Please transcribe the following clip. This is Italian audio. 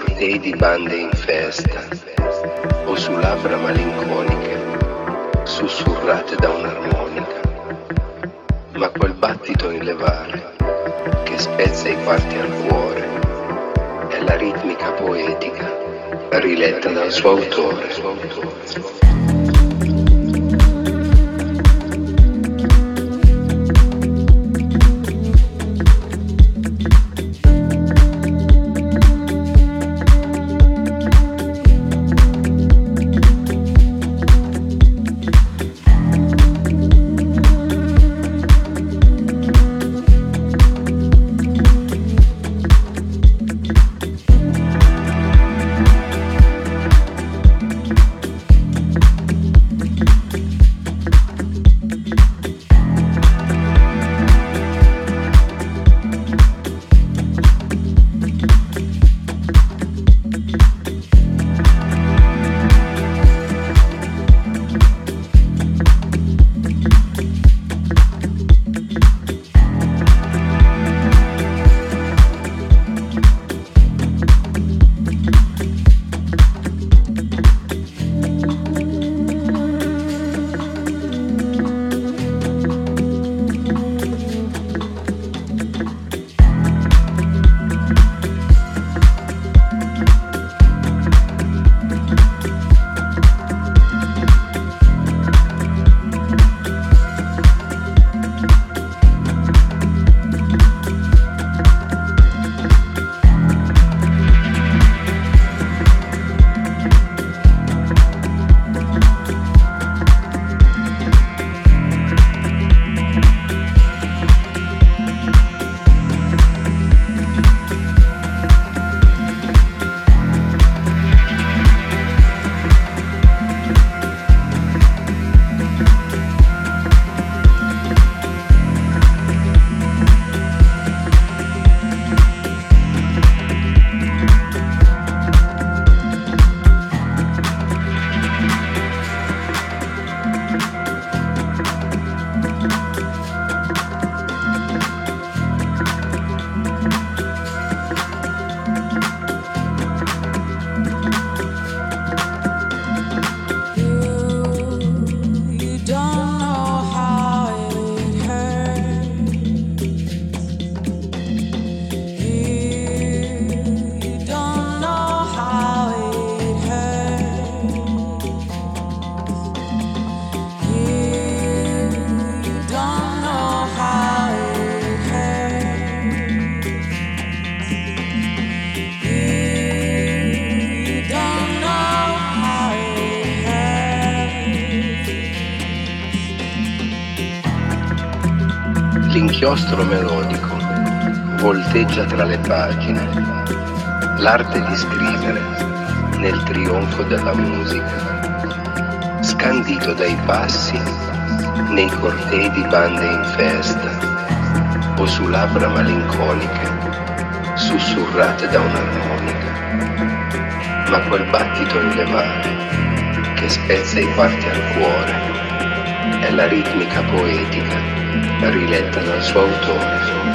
Cortei di bande in festa o su labbra malinconiche sussurrate da un'armonica, ma quel battito in levare che spezza i quarti al cuore è la ritmica poetica riletta dal suo autore. Volteggia tra le pagine, l'arte di scrivere nel trionfo della musica, scandito dai passi nei cortei di bande in festa o su labbra malinconiche sussurrate da un'armonica, ma quel battito in levare che spezza i quarti al cuore è la ritmica poetica riletta dal suo autore.